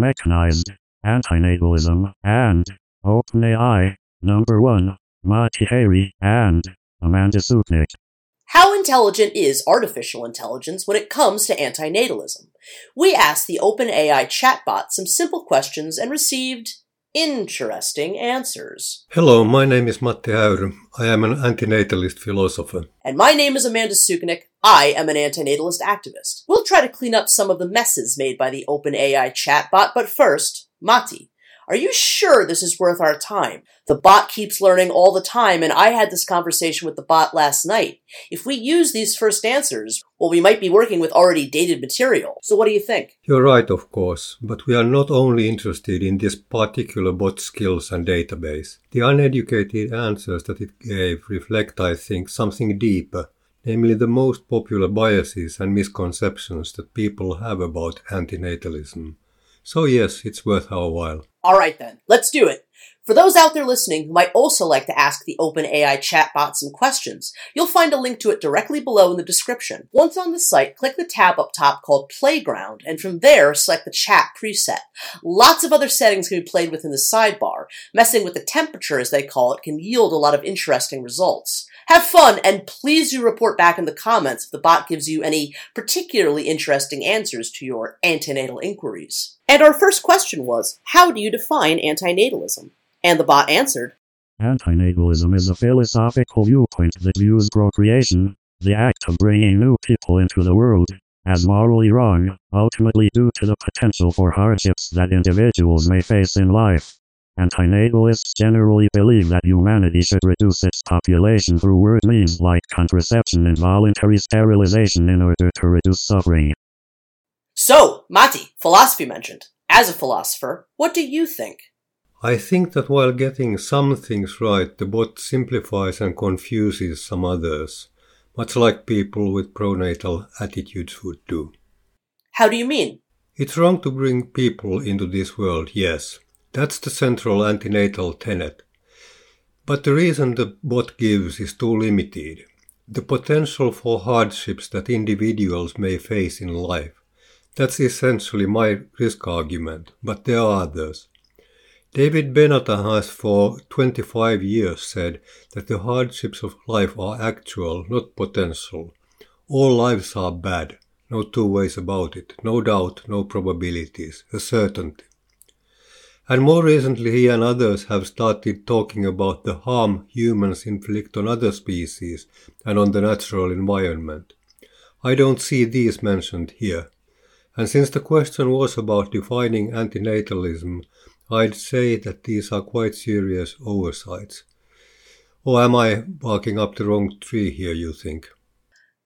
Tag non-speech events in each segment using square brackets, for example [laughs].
Mechanized, Antinatalism, and OpenAI. Number 1, Matti Häyry and Amanda Sukenick. How intelligent is artificial intelligence when it comes to antinatalism? We asked the OpenAI chatbot some simple questions and received interesting answers. Hello, my name is Matti Häyry. I am an antinatalist philosopher. And my name is Amanda Sukenick. I am an antinatalist activist. We'll try to clean up some of the messes made by the OpenAI chatbot, but first, Matti, are you sure this is worth our time? The bot keeps learning all the time, and I had this conversation with the bot last night. If we use these first answers, well, we might be working with already dated material. So what do you think? You're right, of course, but we are not only interested in this particular bot skills and database. The uneducated answers that it gave reflect, I think, something deeper, namely the most popular biases and misconceptions that people have about antinatalism. So yes, it's worth our while. All right then, let's do it. For those out there listening who might also like to ask the OpenAI chatbot some questions, you'll find a link to it directly below in the description. Once on the site, click the tab up top called Playground, and from there, select the chat preset. Lots of other settings can be played with in the sidebar. Messing with the temperature, as they call it, can yield a lot of interesting results. Have fun, and please do report back in the comments if the bot gives you any particularly interesting answers to your antinatal inquiries. And our first question was, how do you define antinatalism? And the bot answered, Antinatalism is a philosophical viewpoint that views procreation, the act of bringing new people into the world, as morally wrong, ultimately due to the potential for hardships that individuals may face in life. Antinatalists generally believe that humanity should reduce its population through word means like contraception and voluntary sterilization in order to reduce suffering. So, Matti, philosophy mentioned. As a philosopher, what do you think? I think that while getting some things right, the bot simplifies and confuses some others, much like people with pronatal attitudes would do. How do you mean? It's wrong to bring people into this world, yes. That's the central antinatal tenet. But the reason the bot gives is too limited. The potential for hardships that individuals may face in life. That's essentially my risk argument, but there are others. David Benatar has for 25 years said that the hardships of life are actual, not potential. All lives are bad, no two ways about it, no doubt, no probabilities, a certainty. And more recently, he and others have started talking about the harm humans inflict on other species and on the natural environment. I don't see these mentioned here. And since the question was about defining antinatalism, I'd say that these are quite serious oversights. Or am I barking up the wrong tree here, you think?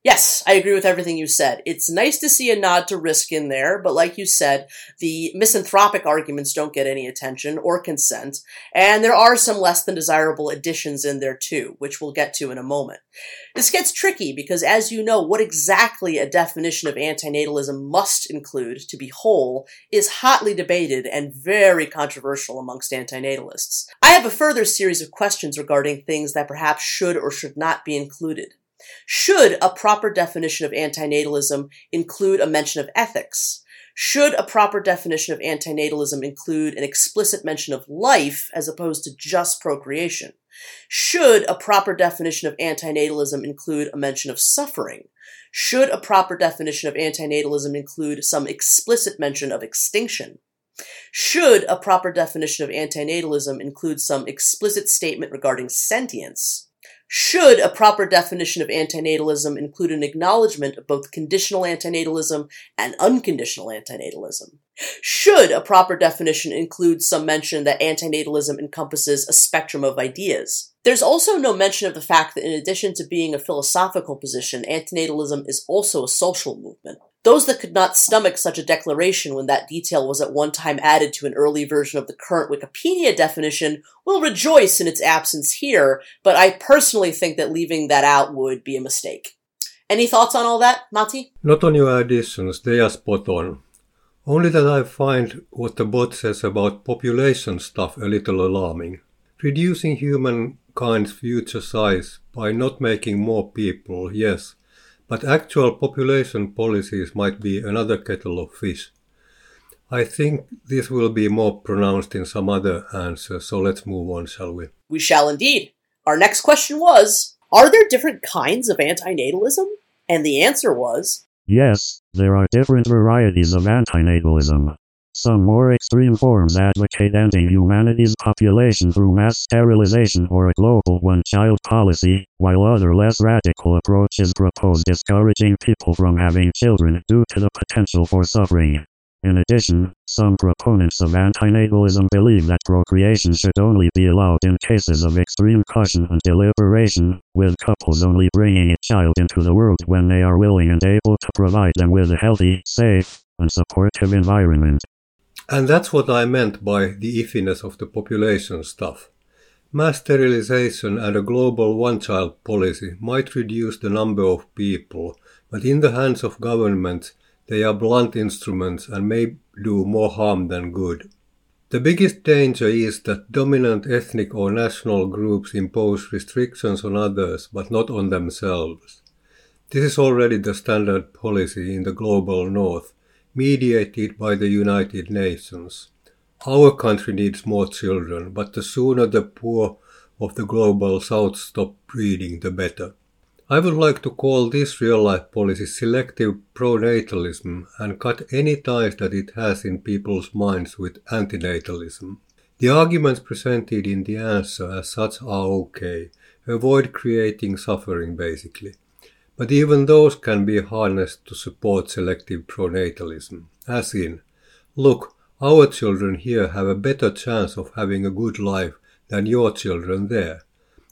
Yes, I agree with everything you said. It's nice to see a nod to risk in there, but like you said, the misanthropic arguments don't get any attention or consent, and there are some less than desirable additions in there too, which we'll get to in a moment. This gets tricky because, as you know, what exactly a definition of antinatalism must include to be whole is hotly debated and very controversial amongst antinatalists. I have a further series of questions regarding things that perhaps should or should not be included. Should a proper definition of antinatalism include a mention of ethics? Should a proper definition of antinatalism include an explicit mention of life as opposed to just procreation? Should a proper definition of antinatalism include a mention of suffering? Should a proper definition of antinatalism include some explicit mention of extinction? Should a proper definition of antinatalism include some explicit statement regarding sentience? Should a proper definition of antinatalism include an acknowledgement of both conditional antinatalism and unconditional antinatalism? Should a proper definition include some mention that antinatalism encompasses a spectrum of ideas? There's also no mention of the fact that in addition to being a philosophical position, antinatalism is also a social movement. Those that could not stomach such a declaration when that detail was at one time added to an early version of the current Wikipedia definition will rejoice in its absence here, but I personally think that leaving that out would be a mistake. Any thoughts on all that, Matti? Not on your additions, they are spot on. Only that I find what the bot says about population stuff a little alarming. Reducing humankind's future size by not making more people, yes, but actual population policies might be another kettle of fish. I think this will be more pronounced in some other answer, so let's move on, shall we? We shall indeed. Our next question was Are there different kinds of antinatalism? And the answer was Yes, there are different varieties of antinatalism. Some more extreme forms advocate ending humanity's population through mass sterilization or a global one-child policy, while other less radical approaches propose discouraging people from having children due to the potential for suffering. In addition, some proponents of antinatalism believe that procreation should only be allowed in cases of extreme caution and deliberation, with couples only bringing a child into the world when they are willing and able to provide them with a healthy, safe, and supportive environment. And that's what I meant by the iffiness of the population stuff. Mass sterilization and a global one child policy might reduce the number of people, but in the hands of governments, they are blunt instruments and may do more harm than good. The biggest danger is that dominant ethnic or national groups impose restrictions on others but not on themselves. This is already the standard policy in the global north, mediated by the United Nations. Our country needs more children, but the sooner the poor of the global south stop breeding, the better. I would like to call this real life policy selective pronatalism and cut any ties that it has in people's minds with antinatalism. The arguments presented in the answer as such are okay. Avoid creating suffering basically. But even those can be harnessed to support selective pronatalism, as in, look, our children here have a better chance of having a good life than your children there.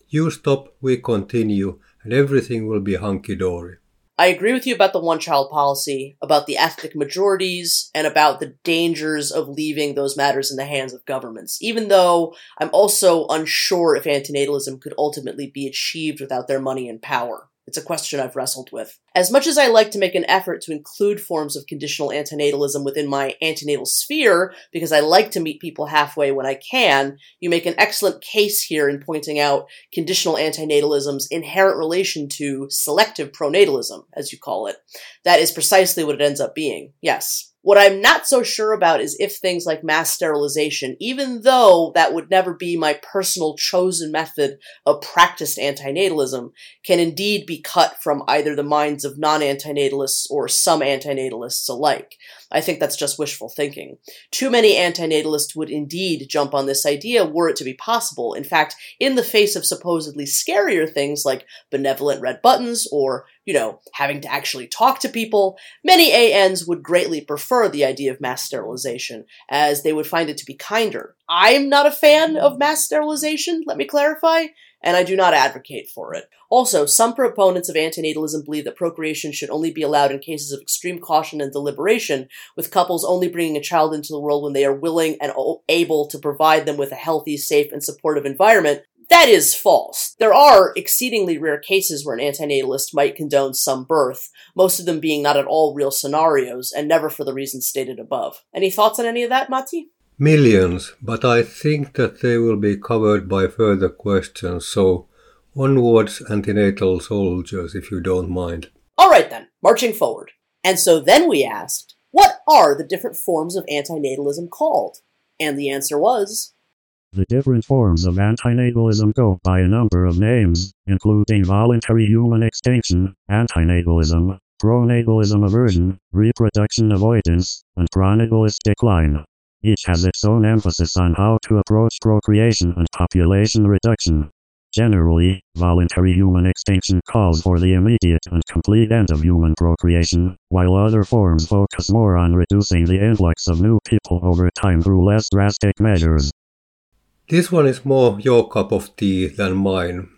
You stop, we continue, and everything will be hunky dory. I agree with you about the one child policy, about the ethnic majorities, and about the dangers of leaving those matters in the hands of governments, even though I'm also unsure if antinatalism could ultimately be achieved without their money and power. It's a question I've wrestled with. As much as I like to make an effort to include forms of conditional antinatalism within my antinatal sphere, because I like to meet people halfway when I can, you make an excellent case here in pointing out conditional antinatalism's inherent relation to selective pronatalism, as you call it. That is precisely what it ends up being. Yes. What I'm not so sure about is if things like mass sterilization, even though that would never be my personal chosen method of practiced antinatalism, can indeed be cut from either the minds of non-antinatalists or some antinatalists alike. I think that's just wishful thinking. Too many antinatalists would indeed jump on this idea were it to be possible. In fact, in the face of supposedly scarier things like benevolent red buttons or, you know, having to actually talk to people, many ANs would greatly prefer the idea of mass sterilization, as they would find it to be kinder. I'm not a fan of mass sterilization, let me clarify and I do not advocate for it. Also, some proponents of antinatalism believe that procreation should only be allowed in cases of extreme caution and deliberation, with couples only bringing a child into the world when they are willing and able to provide them with a healthy, safe, and supportive environment. That is false. There are exceedingly rare cases where an antinatalist might condone some birth, most of them being not at all real scenarios, and never for the reasons stated above. Any thoughts on any of that, Matti? Millions, but I think that they will be covered by further questions, so onwards antinatal soldiers, if you don't mind. All right then, marching forward. And so then we asked, what are the different forms of antinatalism called? And the answer was The different forms of antinatalism go by a number of names, including voluntary human extinction, antinatalism, pronatalism aversion, reproduction avoidance, and pronatalist decline. Each has its own emphasis on how to approach procreation and population reduction. Generally, voluntary human extinction calls for the immediate and complete end of human procreation, while other forms focus more on reducing the influx of new people over time through less drastic measures. This one is more your cup of tea than mine.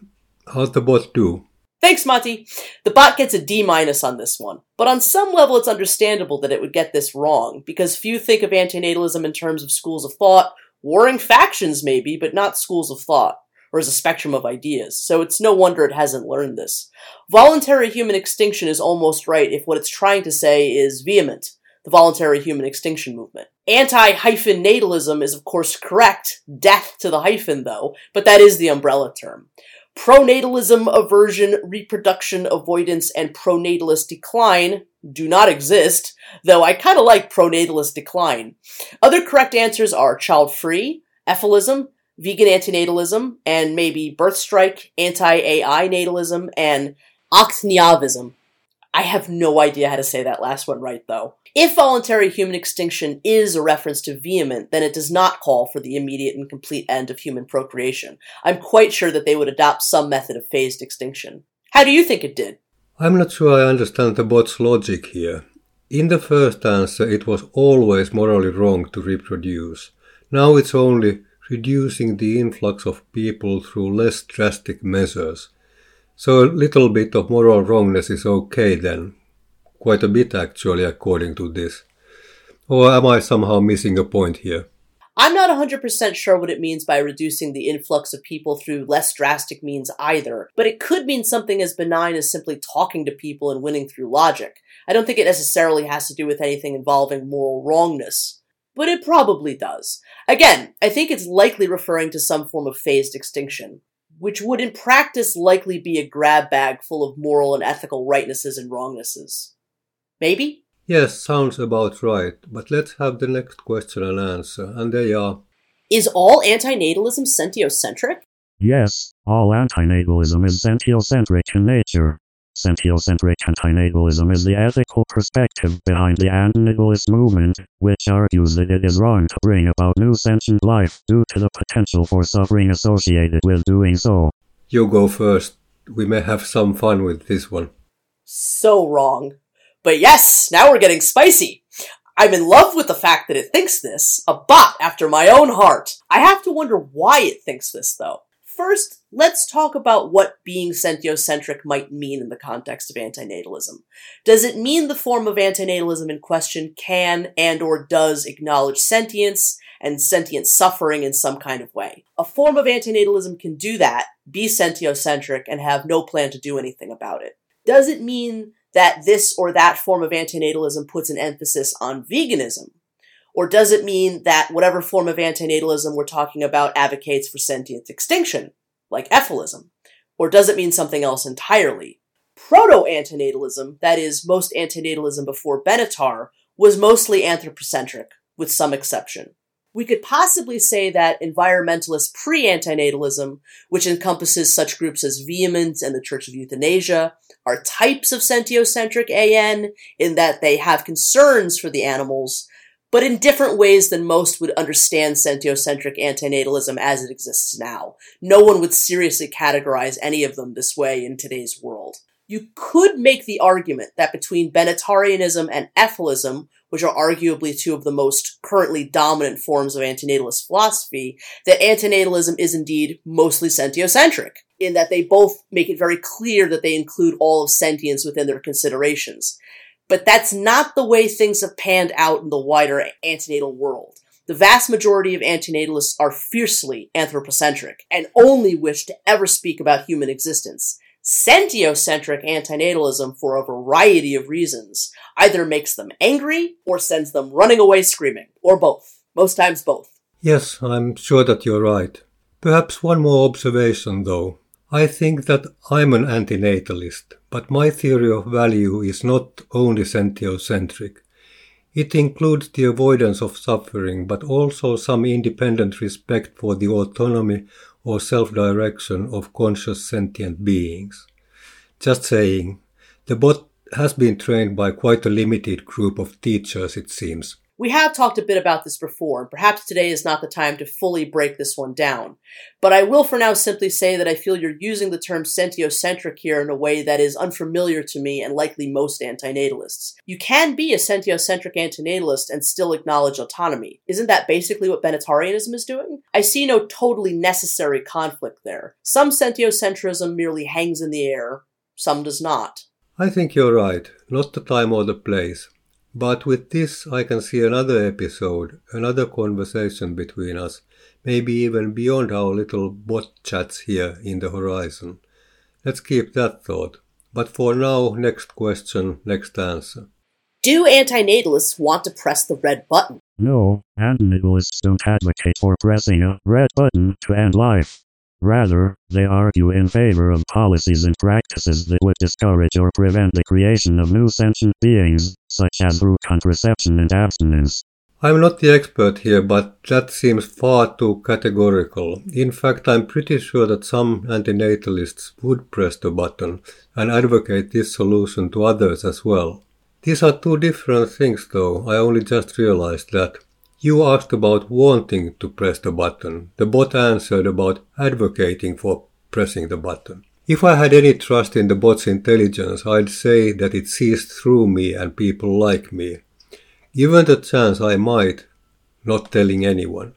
How's the bot do? Thanks, Monty. The bot gets a D minus on this one. But on some level, it's understandable that it would get this wrong, because few think of antinatalism in terms of schools of thought, warring factions maybe, but not schools of thought, or as a spectrum of ideas, so it's no wonder it hasn't learned this. Voluntary human extinction is almost right if what it's trying to say is VHEMT, the voluntary human extinction movement. Anti-hyphen natalism is of course correct, death to the hyphen though, but that is the umbrella term. Pronatalism, aversion, reproduction, avoidance, and pronatalist decline, do not exist, though I kind of like pronatalist decline. Other correct answers are child free, ephilism, vegan antinatalism, and maybe birth strike, anti AI natalism, and Octniavism. I have no idea how to say that last one right, though. If voluntary human extinction is a reference to VHEMT, then it does not call for the immediate and complete end of human procreation. I'm quite sure that they would adopt some method of phased extinction. How do you think it did? I'm not sure I understand the bot's logic here. In the first answer, it was always morally wrong to reproduce. Now it's only reducing the influx of people through less drastic measures. So a little bit of moral wrongness is okay then. Quite a bit actually, according to this. Or am I somehow missing a point here? I'm not 100% sure what it means by reducing the influx of people through less drastic means either, but it could mean something as benign as simply talking to people and winning through logic. I don't think it necessarily has to do with anything involving moral wrongness. But it probably does. Again, I think it's likely referring to some form of phased extinction which would in practice likely be a grab bag full of moral and ethical rightnesses and wrongnesses. Maybe? Yes, sounds about right, but let's have the next question and answer, and they are Is all antinatalism sentiocentric? Yes, all antinatalism is sentiocentric in nature. Sentiocentric antinatalism is the ethical perspective behind the antinatalist movement, which argues that it is wrong to bring about new sentient life due to the potential for suffering associated with doing so. You go first. We may have some fun with this one. So wrong. But yes, now we're getting spicy. I'm in love with the fact that it thinks this, a bot after my own heart. I have to wonder why it thinks this, though. First, let's talk about what being sentiocentric might mean in the context of antinatalism. Does it mean the form of antinatalism in question can and or does acknowledge sentience and sentient suffering in some kind of way? A form of antinatalism can do that, be sentiocentric, and have no plan to do anything about it. Does it mean that this or that form of antinatalism puts an emphasis on veganism? Or does it mean that whatever form of antinatalism we're talking about advocates for sentient extinction, like ephilism? Or does it mean something else entirely? Proto antinatalism, that is, most antinatalism before Benatar, was mostly anthropocentric, with some exception. We could possibly say that environmentalist pre antinatalism, which encompasses such groups as VHEMT and the Church of Euthanasia, are types of sentiocentric AN in that they have concerns for the animals, but in different ways than most would understand sentiocentric antinatalism as it exists now. No one would seriously categorize any of them this way in today's world. You could make the argument that between Benatarianism and Ephilism, which are arguably two of the most currently dominant forms of antinatalist philosophy, that antinatalism is indeed mostly sentiocentric, in that they both make it very clear that they include all of sentience within their considerations. But that's not the way things have panned out in the wider antinatal world. The vast majority of antinatalists are fiercely anthropocentric and only wish to ever speak about human existence. Sentiocentric antinatalism, for a variety of reasons, either makes them angry or sends them running away screaming, or both. Most times both. Yes, I'm sure that you're right. Perhaps one more observation, though. I think that I'm an antinatalist, but my theory of value is not only sentiocentric. It includes the avoidance of suffering, but also some independent respect for the autonomy or self-direction of conscious sentient beings. Just saying, the bot has been trained by quite a limited group of teachers, it seems. We have talked a bit about this before, and perhaps today is not the time to fully break this one down. But I will for now simply say that I feel you're using the term sentiocentric here in a way that is unfamiliar to me and likely most antinatalists. You can be a sentiocentric antinatalist and still acknowledge autonomy. Isn't that basically what Benatarianism is doing? I see no totally necessary conflict there. Some sentiocentrism merely hangs in the air, some does not. I think you're right. Not the time or the place. But with this, I can see another episode, another conversation between us, maybe even beyond our little bot chats here in the horizon. Let's keep that thought. But for now, next question, next answer. Do antinatalists want to press the red button? No, antinatalists don't advocate for pressing a red button to end life. Rather, they argue in favor of policies and practices that would discourage or prevent the creation of new sentient beings, such as through contraception and abstinence. I'm not the expert here, but that seems far too categorical. In fact, I'm pretty sure that some antinatalists would press the button and advocate this solution to others as well. These are two different things, though. I only just realized that. You asked about wanting to press the button. The bot answered about advocating for pressing the button. If I had any trust in the bot's intelligence, I'd say that it sees through me and people like me. Given the chance, I might, not telling anyone.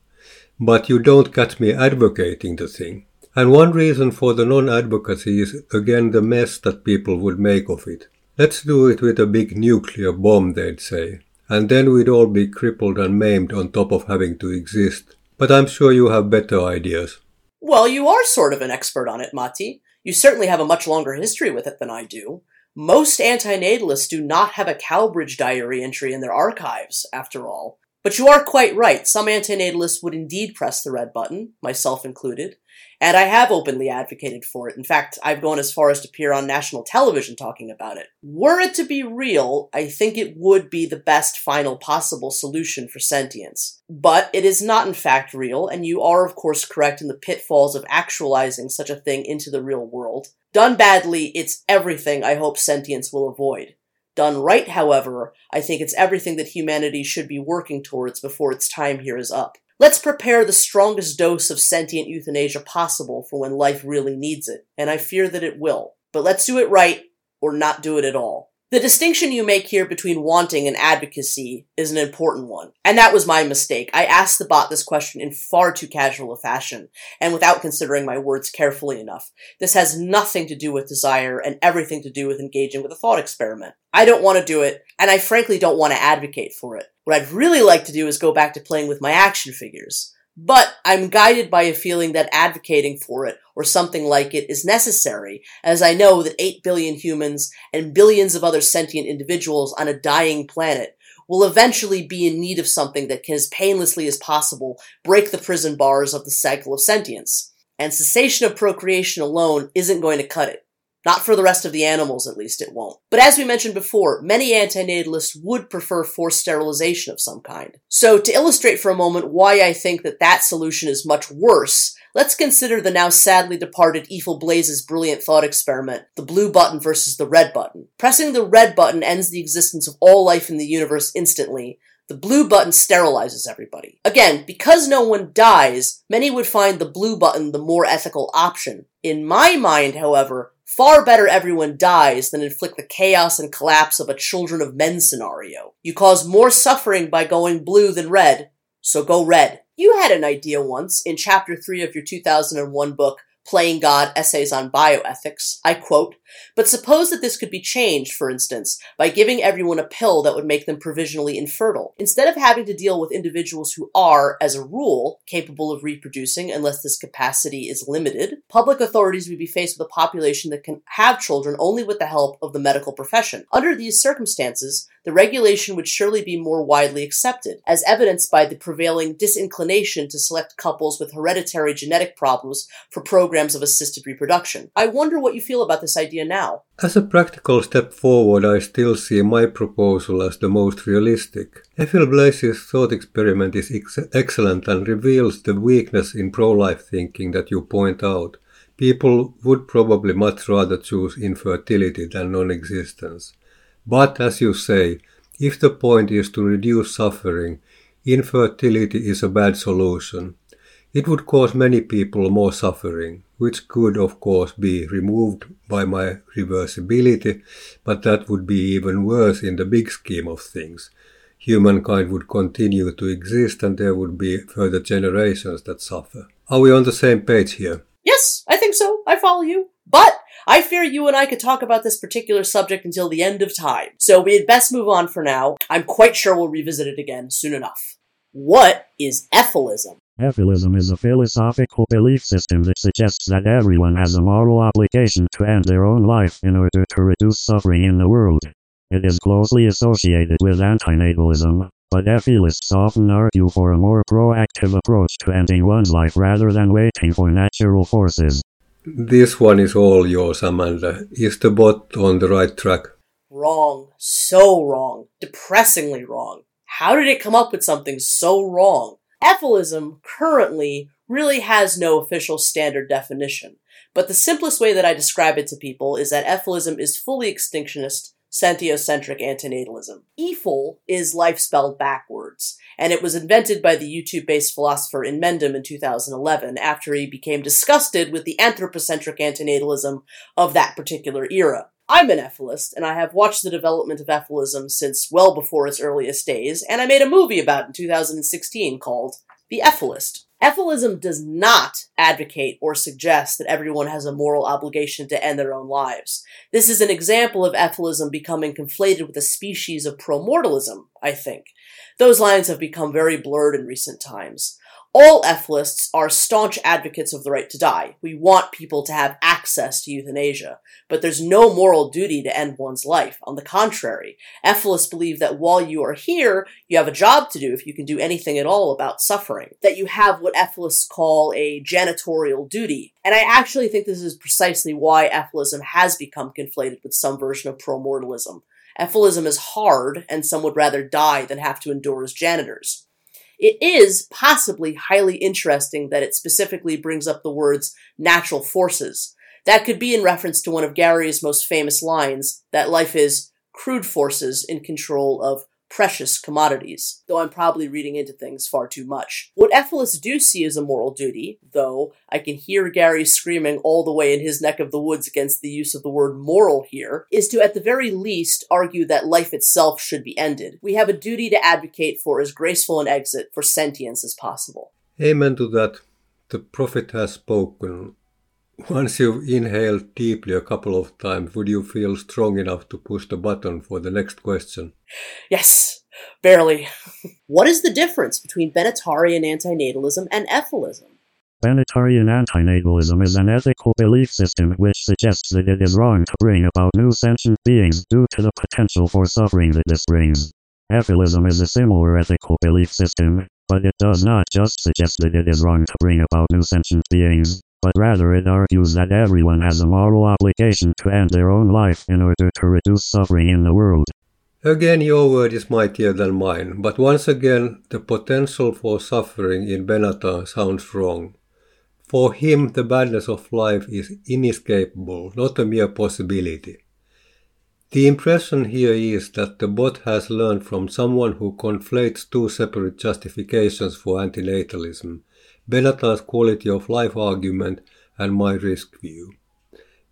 But you don't catch me advocating the thing. And one reason for the non advocacy is again the mess that people would make of it. Let's do it with a big nuclear bomb, they'd say and then we'd all be crippled and maimed on top of having to exist. But I'm sure you have better ideas. Well, you are sort of an expert on it, Matti. You certainly have a much longer history with it than I do. Most antinatalists do not have a Cowbridge diary entry in their archives, after all. But you are quite right. Some antinatalists would indeed press the red button, myself included. And I have openly advocated for it. In fact, I've gone as far as to appear on national television talking about it. Were it to be real, I think it would be the best final possible solution for sentience. But it is not in fact real, and you are of course correct in the pitfalls of actualizing such a thing into the real world. Done badly, it's everything I hope sentience will avoid. Done right, however, I think it's everything that humanity should be working towards before its time here is up. Let's prepare the strongest dose of sentient euthanasia possible for when life really needs it, and I fear that it will. But let's do it right, or not do it at all. The distinction you make here between wanting and advocacy is an important one. And that was my mistake. I asked the bot this question in far too casual a fashion, and without considering my words carefully enough. This has nothing to do with desire and everything to do with engaging with a thought experiment. I don't want to do it, and I frankly don't want to advocate for it. What I'd really like to do is go back to playing with my action figures. But I'm guided by a feeling that advocating for it or something like it is necessary, as I know that 8 billion humans and billions of other sentient individuals on a dying planet will eventually be in need of something that can as painlessly as possible break the prison bars of the cycle of sentience. And cessation of procreation alone isn't going to cut it. Not for the rest of the animals, at least it won't. But as we mentioned before, many antinatalists would prefer forced sterilization of some kind. So to illustrate for a moment why I think that that solution is much worse, let's consider the now sadly departed Eiffel Blaze's brilliant thought experiment, the blue button versus the red button. Pressing the red button ends the existence of all life in the universe instantly, the blue button sterilizes everybody. Again, because no one dies, many would find the blue button the more ethical option. In my mind, however, Far better everyone dies than inflict the chaos and collapse of a children of men scenario. You cause more suffering by going blue than red, so go red. You had an idea once in chapter 3 of your 2001 book, Playing God Essays on Bioethics. I quote, but suppose that this could be changed, for instance, by giving everyone a pill that would make them provisionally infertile. Instead of having to deal with individuals who are, as a rule, capable of reproducing unless this capacity is limited, public authorities would be faced with a population that can have children only with the help of the medical profession. Under these circumstances, the regulation would surely be more widely accepted, as evidenced by the prevailing disinclination to select couples with hereditary genetic problems for programs of assisted reproduction. I wonder what you feel about this idea now. As a practical step forward, I still see my proposal as the most realistic. Eiffel Blaze's thought experiment is ex- excellent and reveals the weakness in pro-life thinking that you point out. People would probably much rather choose infertility than non-existence. But as you say, if the point is to reduce suffering, infertility is a bad solution. It would cause many people more suffering, which could of course be removed by my reversibility, but that would be even worse in the big scheme of things. Humankind would continue to exist and there would be further generations that suffer. Are we on the same page here? Yes, I think so. I follow you. But I fear you and I could talk about this particular subject until the end of time. So we had best move on for now. I'm quite sure we'll revisit it again soon enough. What is Ephilism? Ephilism is a philosophical belief system that suggests that everyone has a moral obligation to end their own life in order to reduce suffering in the world. It is closely associated with antinatalism, but ephilists often argue for a more proactive approach to ending one's life rather than waiting for natural forces. This one is all yours, Amanda. Is the bot on the right track? Wrong. So wrong. Depressingly wrong. How did it come up with something so wrong? Ephilism currently really has no official standard definition, but the simplest way that I describe it to people is that ephilism is fully extinctionist, sentiocentric antinatalism. Ephil is life spelled backwards, and it was invented by the YouTube-based philosopher Inmendham in 2011 after he became disgusted with the anthropocentric antinatalism of that particular era. I'm an ephilist, and I have watched the development of ephilism since well before its earliest days, and I made a movie about it in 2016 called The Ephilist. Ephilism does not advocate or suggest that everyone has a moral obligation to end their own lives. This is an example of ephilism becoming conflated with a species of promortalism, I think. Those lines have become very blurred in recent times. All ephilists are staunch advocates of the right to die. We want people to have access to euthanasia, but there's no moral duty to end one's life. On the contrary, ephilists believe that while you are here, you have a job to do if you can do anything at all about suffering. That you have what ephilists call a janitorial duty. And I actually think this is precisely why ephilism has become conflated with some version of promortalism. Ephilism is hard, and some would rather die than have to endure as janitors. It is possibly highly interesting that it specifically brings up the words natural forces. That could be in reference to one of Gary's most famous lines that life is crude forces in control of precious commodities, though I'm probably reading into things far too much. What ephilists do see as a moral duty, though I can hear Gary screaming all the way in his neck of the woods against the use of the word moral here, is to at the very least argue that life itself should be ended. We have a duty to advocate for as graceful an exit for sentience as possible. Amen to that. The prophet has spoken. Once you've inhaled deeply a couple of times, would you feel strong enough to push the button for the next question? Yes, barely. [laughs] what is the difference between Benatarian antinatalism and ephilism? Benatarian antinatalism is an ethical belief system which suggests that it is wrong to bring about new sentient beings due to the potential for suffering that this brings. Ephilism is a similar ethical belief system, but it does not just suggest that it is wrong to bring about new sentient beings, but rather it argues that everyone has a moral obligation to end their own life in order to reduce suffering in the world. Again, your word is mightier than mine, but once again, the potential for suffering in Benatar sounds wrong. For him, the badness of life is inescapable, not a mere possibility. The impression here is that the bot has learned from someone who conflates two separate justifications for antinatalism Benatar's quality of life argument and my risk view.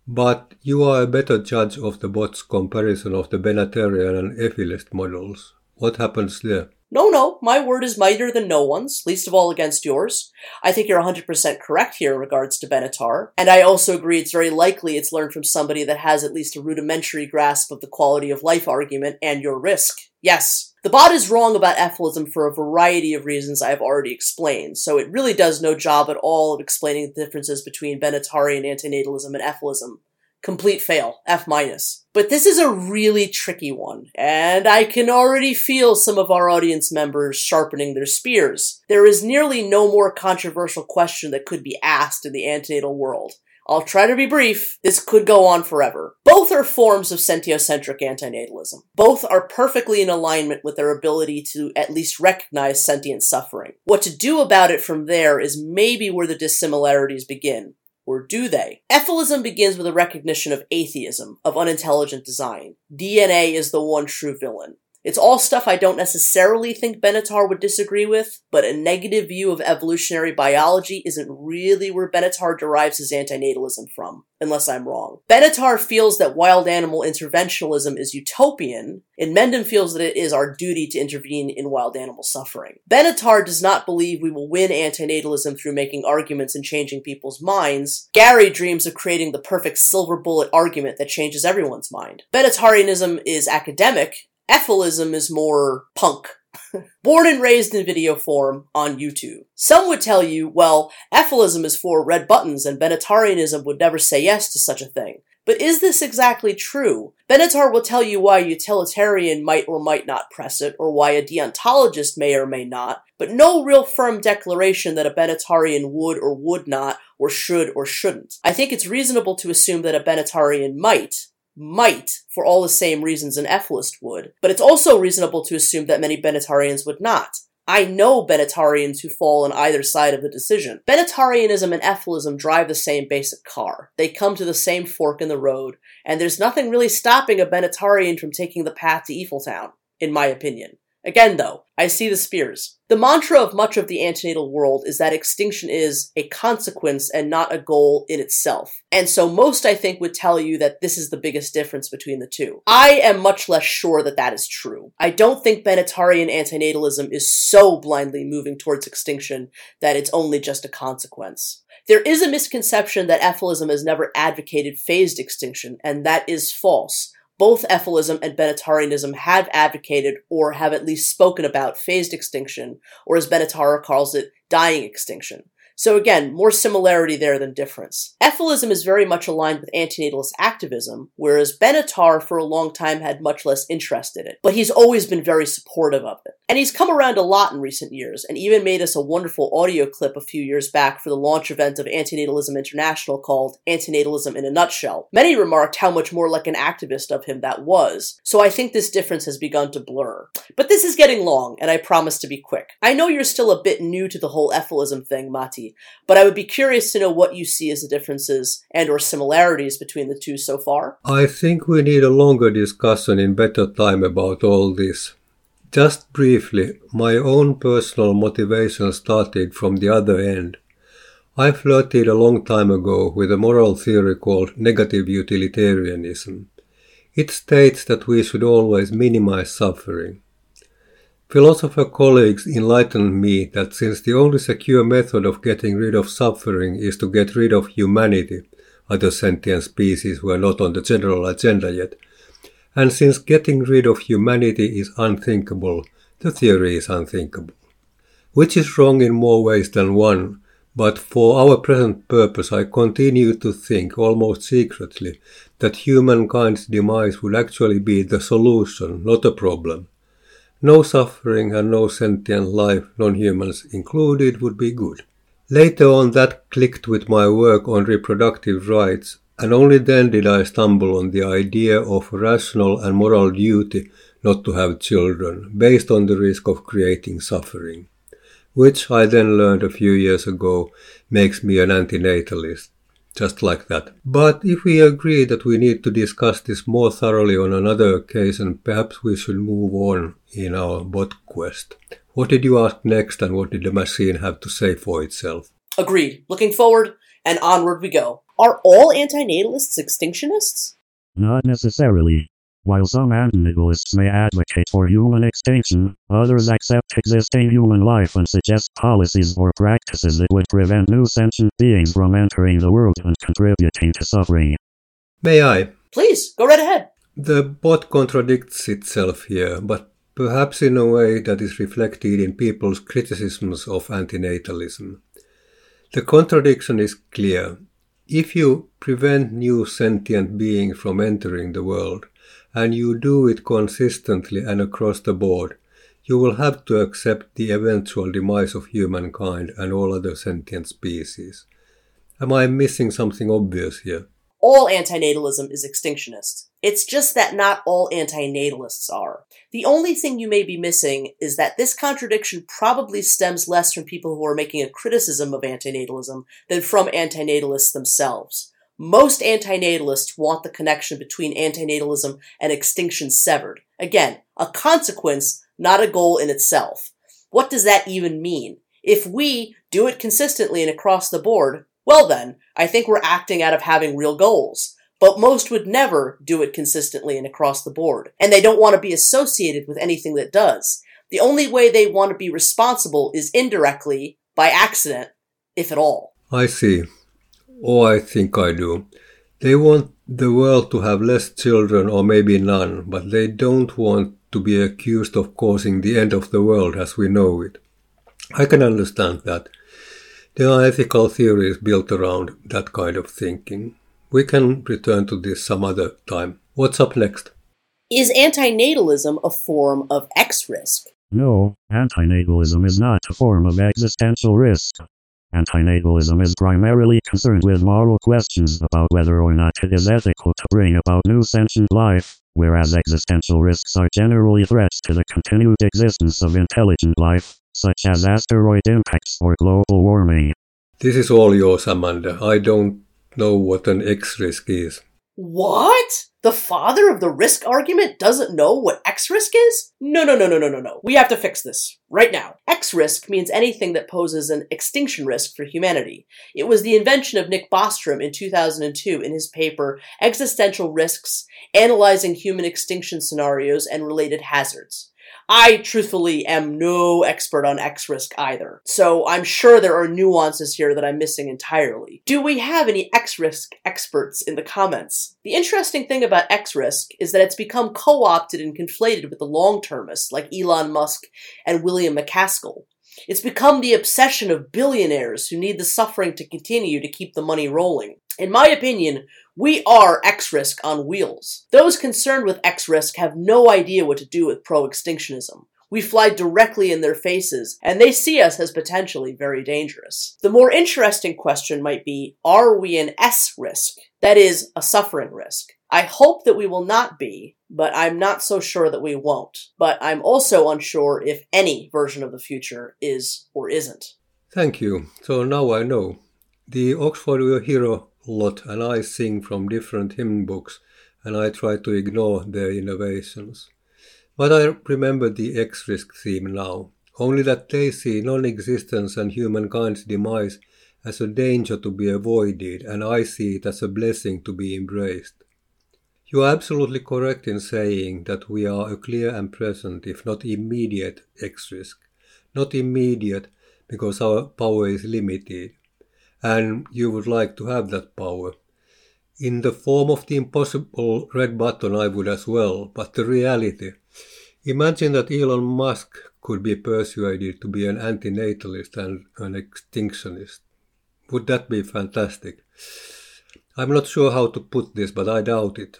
But you are a better judge of the bot's comparison of the Benatarian and Ephilist models. What happens there? No, no, my word is mightier than no one's, least of all against yours. I think you're 100% correct here in regards to Benatar, and I also agree it's very likely it's learned from somebody that has at least a rudimentary grasp of the quality of life argument and your risk. Yes, the bot is wrong about ephilism for a variety of reasons I have already explained, so it really does no job at all of explaining the differences between Benatarian antinatalism and ephilism. Complete fail, F minus. But this is a really tricky one, and I can already feel some of our audience members sharpening their spears. There is nearly no more controversial question that could be asked in the antinatal world. I'll try to be brief. This could go on forever. Both are forms of sentiocentric antinatalism. Both are perfectly in alignment with their ability to at least recognize sentient suffering. What to do about it from there is maybe where the dissimilarities begin. Or do they? Ephilism begins with a recognition of atheism, of unintelligent design. DNA is the one true villain. It's all stuff I don't necessarily think Benatar would disagree with, but a negative view of evolutionary biology isn't really where Benatar derives his antinatalism from, unless I'm wrong. Benatar feels that wild animal interventionalism is utopian, Inmendham feels that it is our duty to intervene in wild animal suffering. Benatar does not believe we will win antinatalism through making arguments and changing people's minds. Gary dreams of creating the perfect silver bullet argument that changes everyone's mind. Benatarianism is academic, Ephilism is more punk. [laughs] Born and raised in video form on YouTube. Some would tell you, well, Ephilism is for red buttons and Benatarianism would never say yes to such a thing. But is this exactly true? Benatar will tell you why a utilitarian might or might not press it, or why a deontologist may or may not, but no real firm declaration that a Benatarian would or would not, or should or shouldn't. I think it's reasonable to assume that a Benatarian might, might, for all the same reasons an Ephilist would, but it's also reasonable to assume that many Benatarians would not. I know Benatarians who fall on either side of the decision. Benatarianism and Ephilism drive the same basic car. They come to the same fork in the road, and there's nothing really stopping a Benatarian from taking the path to Eviltown, in my opinion. Again, though, I see the spears. The mantra of much of the antinatal world is that extinction is a consequence and not a goal in itself. And so most, I think, would tell you that this is the biggest difference between the two. I am much less sure that that is true. I don't think Benatarian antinatalism is so blindly moving towards extinction that it's only just a consequence. There is a misconception that Ephilism has never advocated phased extinction, and that is false both Ephilism and Benatarianism have advocated or have at least spoken about phased extinction, or as Benatar calls it, dying extinction. So again, more similarity there than difference. Ephilism is very much aligned with antinatalist activism, whereas Benatar for a long time had much less interest in it, but he's always been very supportive of it. And he's come around a lot in recent years, and even made us a wonderful audio clip a few years back for the launch event of Antinatalism International called Antinatalism in a Nutshell. Many remarked how much more like an activist of him that was, so I think this difference has begun to blur. But this is getting long, and I promise to be quick. I know you're still a bit new to the whole Ephilism thing, But I would be curious to know what you see as the differences and or similarities between the two so far. I think we need a longer discussion in better time about all this. Just briefly, my own personal motivation started from the other end. I flirted a long time ago with a moral theory called negative utilitarianism. It states that we should always minimize suffering. Philosopher colleagues enlightened me that since the only secure method of getting rid of suffering is to get rid of humanity, other sentient species were not on the general agenda yet, and since getting rid of humanity is unthinkable, the theory is unthinkable. Which is wrong in more ways than one, but for our present purpose I continue to think, almost secretly, that humankind's demise would actually be the solution, not a problem. No suffering and no sentient life, non-humans included, would be good. Later on that clicked with my work on reproductive rights, and only then did I stumble on the idea of rational and moral duty not to have children, based on the risk of creating suffering, which I then learned a few years ago makes me an antinatalist just like that. But if we agree that we need to discuss this more thoroughly on another occasion, perhaps we should move on in our bot quest. What did you ask next and what did the machine have to say for itself? Agreed. Looking forward and onward we go. Are all antinatalists extinctionists? Not necessarily. While some antinatalists may advocate for human extinction, others accept existing human life and suggest policies or practices that would prevent new sentient beings from entering the world and contributing to suffering. May I? Please, go right ahead. The bot contradicts itself here, but perhaps in a way that is reflected in people's criticisms of antinatalism. The contradiction is clear. If you prevent new sentient beings from entering the world, and you do it consistently and across the board, you will have to accept the eventual demise of humankind and all other sentient species. Am I missing something obvious here? All antinatalism is extinctionist. It's just that not all antinatalists are. The only thing you may be missing is that this contradiction probably stems less from people who are making a criticism of antinatalism than from antinatalists themselves. Most antinatalists want the connection between antinatalism and extinction severed. Again, a consequence, not a goal in itself. What does that even mean? If we do it consistently and across the board, well then, I think we're acting out of having real goals. But most would never do it consistently and across the board, and they don't want to be associated with anything that does. The only way they want to be responsible is indirectly, by accident, if at all. I see. Oh, I think I do. They want the world to have less children or maybe none, but they don't want to be accused of causing the end of the world as we know it. I can understand that. There are ethical theories built around that kind of thinking, We can return to this some other time. What's up next? Is antinatalism a form of X risk? No, antinatalism is not a form of existential risk. Antinatalism is primarily concerned with moral questions about whether or not it is ethical to bring about new sentient life, whereas existential risks are generally threats to the continued existence of intelligent life, such as asteroid impacts or global warming. This is all yours, Amanda. I don't know what an X risk is. What? The father of the risk argument doesn't know what X risk is? No, no, no, no, no, no, no. We have to fix this. Right now. X risk means anything that poses an extinction risk for humanity. It was the invention of Nick Bostrom in 2002 in his paper Existential Risks Analyzing Human Extinction Scenarios and Related Hazards. I truthfully am no expert on X risk either, so I'm sure there are nuances here that I'm missing entirely. Do we have any X risk experts in the comments? The interesting thing about X risk is that it's become co opted and conflated with the long termists like Elon Musk and William MacAskill. It's become the obsession of billionaires who need the suffering to continue to keep the money rolling. In my opinion, we are X risk on wheels. Those concerned with X risk have no idea what to do with pro extinctionism. We fly directly in their faces, and they see us as potentially very dangerous. The more interesting question might be are we an S risk? That is, a suffering risk. I hope that we will not be, but I'm not so sure that we won't. But I'm also unsure if any version of the future is or isn't. Thank you. So now I know. The Oxford Uehiro lot and I sing from different hymn books and I try to ignore their innovations. But I remember the X risk theme now, only that they see non existence and humankind's demise as a danger to be avoided, and I see it as a blessing to be embraced. You are absolutely correct in saying that we are a clear and present, if not immediate, X risk. Not immediate because our power is limited, and you would like to have that power. In the form of the impossible red button, I would as well, but the reality. Imagine that Elon Musk could be persuaded to be an antinatalist and an extinctionist. Would that be fantastic? I'm not sure how to put this, but I doubt it.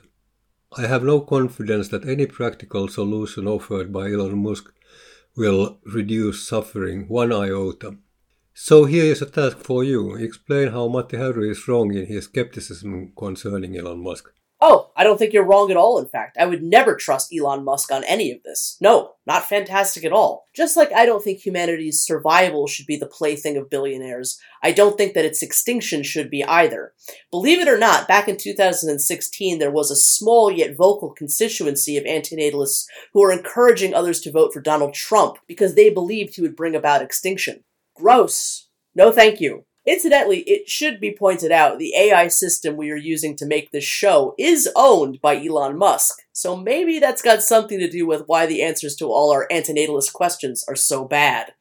I have no confidence that any practical solution offered by Elon Musk will reduce suffering one iota. So here is a task for you. Explain how Matti Häyry is wrong in his skepticism concerning Elon Musk. Oh, I don't think you're wrong at all, in fact. I would never trust Elon Musk on any of this. No, not fantastic at all. Just like I don't think humanity's survival should be the plaything of billionaires, I don't think that its extinction should be either. Believe it or not, back in 2016, there was a small yet vocal constituency of antinatalists who were encouraging others to vote for Donald Trump because they believed he would bring about extinction. Gross. No thank you. Incidentally, it should be pointed out the AI system we are using to make this show is owned by Elon Musk, so maybe that's got something to do with why the answers to all our antinatalist questions are so bad.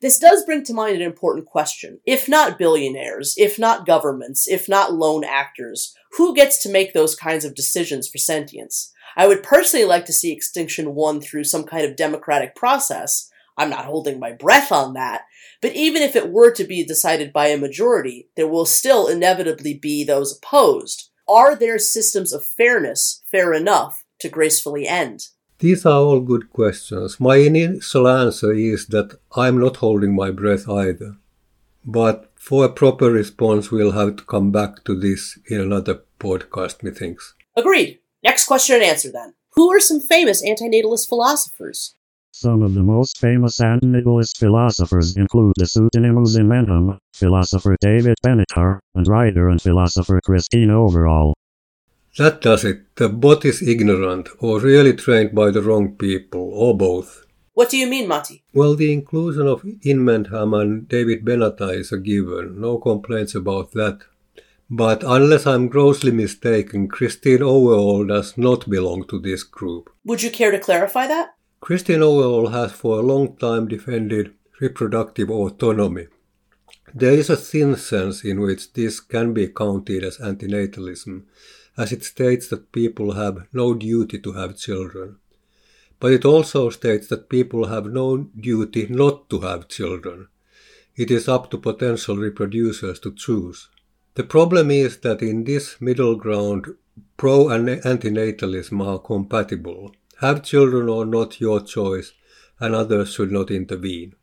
This does bring to mind an important question. If not billionaires, if not governments, if not lone actors, who gets to make those kinds of decisions for sentience? I would personally like to see extinction won through some kind of democratic process. I'm not holding my breath on that, but even if it were to be decided by a majority, there will still inevitably be those opposed. Are their systems of fairness fair enough to gracefully end? These are all good questions. My initial answer is that I'm not holding my breath either. But for a proper response, we'll have to come back to this in another podcast, methinks. Agreed. Next question and answer then. Who are some famous antinatalist philosophers? Some of the most famous antinatalist philosophers include the pseudonymous Inmendham, philosopher David Benatar, and writer and philosopher Christine Overall. That does it. The bot is ignorant, or really trained by the wrong people, or both. What do you mean, Matti? Well, the inclusion of Inmendham and David Benatar is a given. No complaints about that. But unless I'm grossly mistaken, Christine Overall does not belong to this group. Would you care to clarify that? Christine Overall has for a long time defended reproductive autonomy. There is a thin sense in which this can be counted as antinatalism, as it states that people have no duty to have children. But it also states that people have no duty not to have children. It is up to potential reproducers to choose. The problem is that in this middle ground, pro and antinatalism are compatible. Have children or not your choice, and others should not intervene.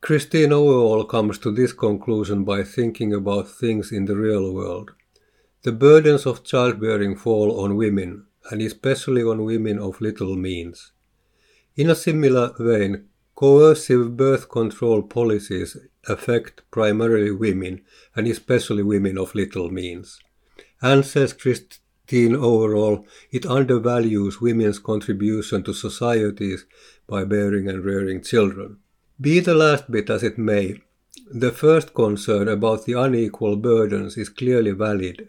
Christine Overall comes to this conclusion by thinking about things in the real world. The burdens of childbearing fall on women, and especially on women of little means. In a similar vein, coercive birth control policies affect primarily women, and especially women of little means. And says Christine Overall, it undervalues women's contribution to societies by bearing and rearing children. Be the last bit as it may, the first concern about the unequal burdens is clearly valid.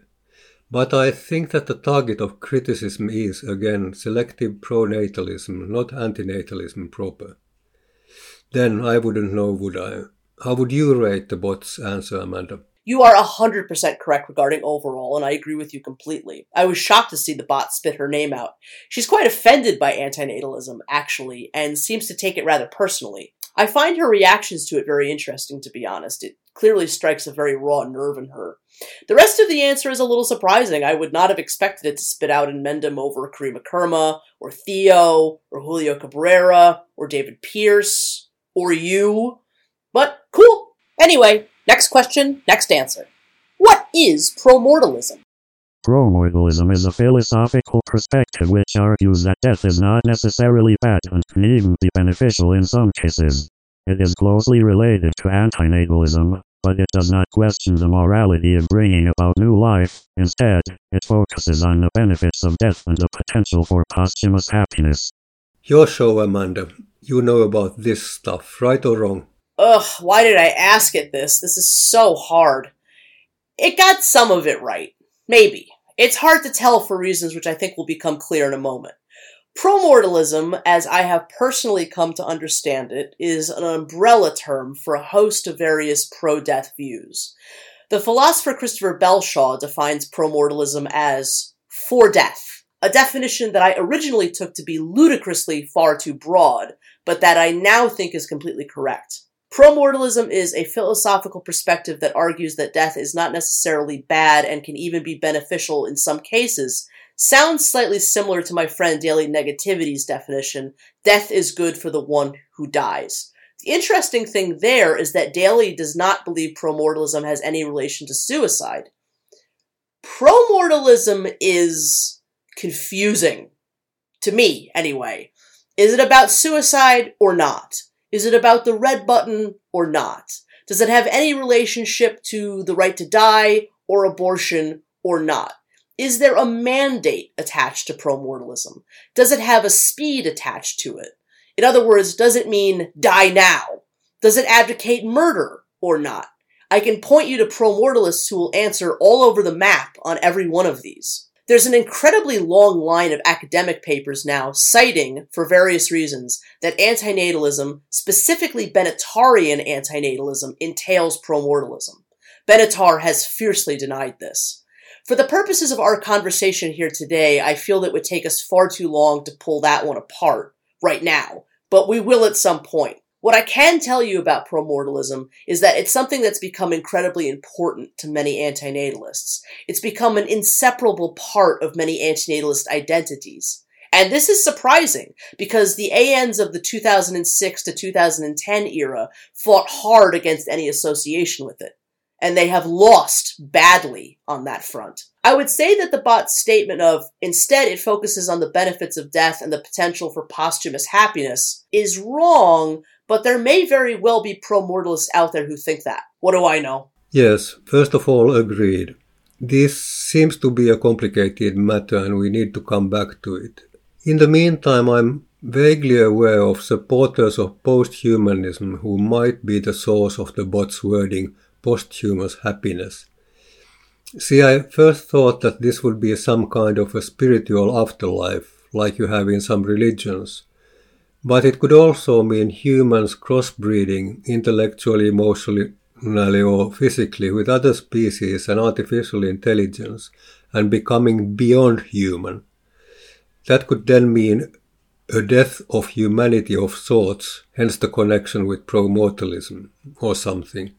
But I think that the target of criticism is, again, selective pronatalism, not antinatalism proper. Then I wouldn't know, would I? How would you rate the bot's answer, Amanda? You are 100% correct regarding Overall, and I agree with you completely. I was shocked to see the bot spit her name out. She's quite offended by antinatalism, actually, and seems to take it rather personally. I find her reactions to it very interesting, to be honest. It clearly strikes a very raw nerve in her. The rest of the answer is a little surprising. I would not have expected it to spit out Inmendham over Karim Akerma, or Theo, or Julio Cabrera, or David Pearce, or you. But cool. Anyway, next question, next answer. What is promortalism? Promortalism is a philosophical perspective which argues that death is not necessarily bad and can even be beneficial in some cases. It is closely related to antinatalism, but it does not question the morality of bringing about new life. Instead, it focuses on the benefits of death and the potential for posthumous happiness. Your show, Amanda. You know about this stuff, right or wrong? Ugh, why did I ask it this? This is so hard. It got some of it right. Maybe. It's hard to tell for reasons which I think will become clear in a moment. Promortalism, as I have personally come to understand it, is an umbrella term for a host of various pro death views. The philosopher Christopher Belshaw defines promortalism as for death, a definition that I originally took to be ludicrously far too broad, but that I now think is completely correct. Promortalism is a philosophical perspective that argues that death is not necessarily bad and can even be beneficial in some cases. Sounds slightly similar to my friend Daily Negativity's definition death is good for the one who dies. The interesting thing there is that Daly does not believe promortalism has any relation to suicide. Promortalism is confusing. To me, anyway. Is it about suicide or not? Is it about the red button or not? Does it have any relationship to the right to die or abortion or not? Is there a mandate attached to pro-mortalism? Does it have a speed attached to it? In other words, does it mean die now? Does it advocate murder or not? I can point you to pro-mortalists who will answer all over the map on every one of these. There's an incredibly long line of academic papers now citing, for various reasons, that antinatalism, specifically Benatarian antinatalism, entails promortalism. Benatar has fiercely denied this. For the purposes of our conversation here today, I feel that it would take us far too long to pull that one apart right now, but we will at some point. What I can tell you about promortalism is that it's something that's become incredibly important to many antinatalists. It's become an inseparable part of many antinatalist identities. And this is surprising because the ANs of the 2006 to 2010 era fought hard against any association with it. And they have lost badly on that front. I would say that the bot's statement of instead it focuses on the benefits of death and the potential for posthumous happiness is wrong, but there may very well be pro-mortalists out there who think that. What do I know? Yes, first of all, agreed. This seems to be a complicated matter and we need to come back to it. In the meantime, I'm vaguely aware of supporters of posthumanism who might be the source of the bot's wording posthumous happiness. See, I first thought that this would be some kind of a spiritual afterlife, like you have in some religions. But it could also mean humans crossbreeding intellectually, emotionally, or physically with other species and artificial intelligence and becoming beyond human. That could then mean a death of humanity of sorts, hence the connection with pro mortalism or something.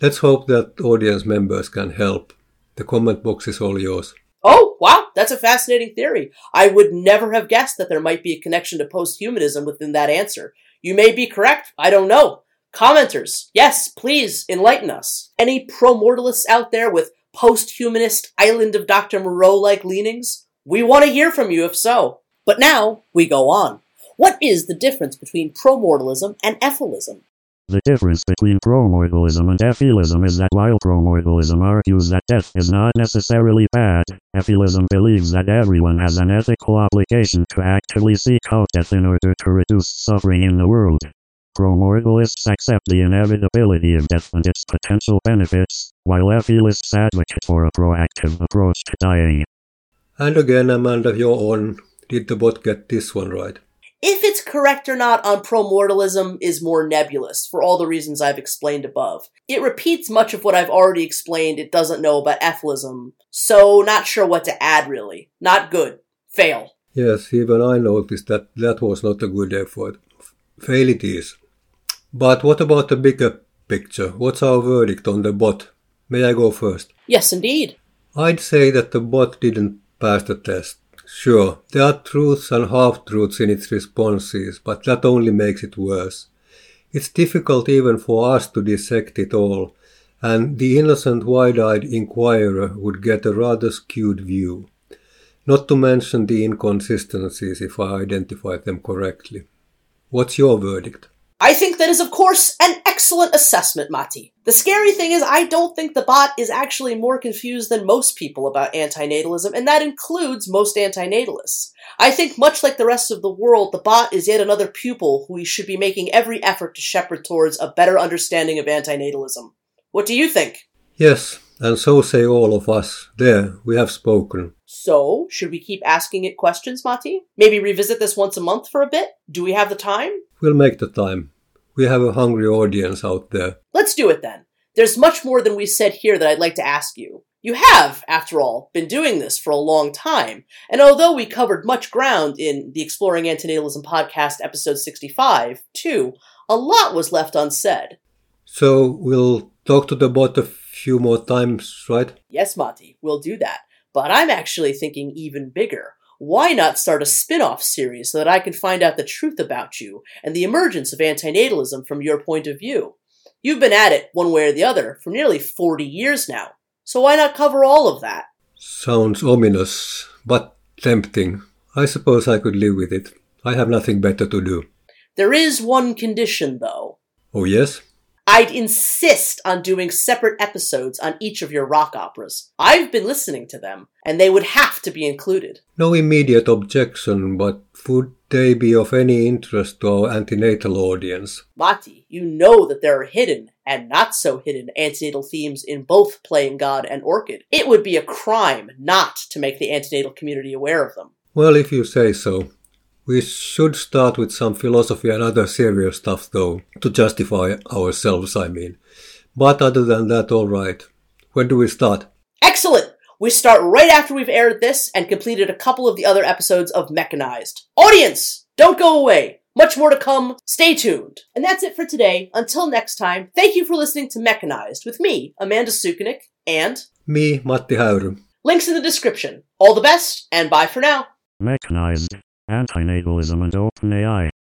Let's hope that audience members can help. The comment box is all yours. Oh, wow, that's a fascinating theory. I would never have guessed that there might be a connection to posthumanism within that answer. You may be correct. I don't know. Commenters, yes, please enlighten us. Any pro-mortalists out there with post-humanist Island of Dr. Moreau-like leanings? We want to hear from you if so. But now, we go on. What is the difference between pro-mortalism and ephilism? The difference between promortalism and ephilism is that while promortalism argues that death is not necessarily bad, ephilism believes that everyone has an ethical obligation to actively seek out death in order to reduce suffering in the world. Promortalists accept the inevitability of death and its potential benefits, while ephilists advocate for a proactive approach to dying. And again, Amanda, you're on. Did the bot get this one right? If it's correct or not on promortalism is more nebulous, for all the reasons I've explained above. It repeats much of what I've already explained it doesn't know about ephilism, so not sure what to add really. Not good. Fail. Yes, even I noticed that that was not a good effort. Fail it is. But what about the bigger picture? What's our verdict on the bot? May I go first? Yes, indeed. I'd say that the bot didn't pass the test. Sure, there are truths and half truths in its responses, but that only makes it worse. It's difficult even for us to dissect it all, and the innocent wide eyed inquirer would get a rather skewed view. Not to mention the inconsistencies if I identify them correctly. What's your verdict? I think that is, of course, an excellent assessment, Matti. The scary thing is, I don't think the bot is actually more confused than most people about antinatalism, and that includes most antinatalists. I think, much like the rest of the world, the bot is yet another pupil who we should be making every effort to shepherd towards a better understanding of antinatalism. What do you think? Yes, and so say all of us. There, we have spoken. So, should we keep asking it questions, Matti? Maybe revisit this once a month for a bit? Do we have the time? We'll make the time. We have a hungry audience out there. Let's do it then. There's much more than we said here that I'd like to ask you. You have, after all, been doing this for a long time, and although we covered much ground in the Exploring Antinatalism podcast episode 65, too, a lot was left unsaid. So we'll talk to the bot a few more times, right? Yes, Matti, we'll do that. But I'm actually thinking even bigger. Why not start a spin off series so that I can find out the truth about you and the emergence of antinatalism from your point of view? You've been at it, one way or the other, for nearly 40 years now. So why not cover all of that? Sounds ominous, but tempting. I suppose I could live with it. I have nothing better to do. There is one condition, though. Oh, yes? I'd insist on doing separate episodes on each of your rock operas. I've been listening to them, and they would have to be included. No immediate objection, but would they be of any interest to our antinatal audience? Matti, you know that there are hidden and not so hidden antinatal themes in both Playing God and Orchid. It would be a crime not to make the antinatal community aware of them. Well, if you say so. We should start with some philosophy and other serious stuff, though, to justify ourselves, I mean. But other than that, all right. When do we start? Excellent! We start right after we've aired this and completed a couple of the other episodes of Mechanized. Audience, don't go away. Much more to come. Stay tuned. And that's it for today. Until next time, thank you for listening to Mechanized with me, Amanda Sukenick, and Me, Matti Häyry. links in the description. All the best, and bye for now. Mechanized. Antinatalism and OpenAI.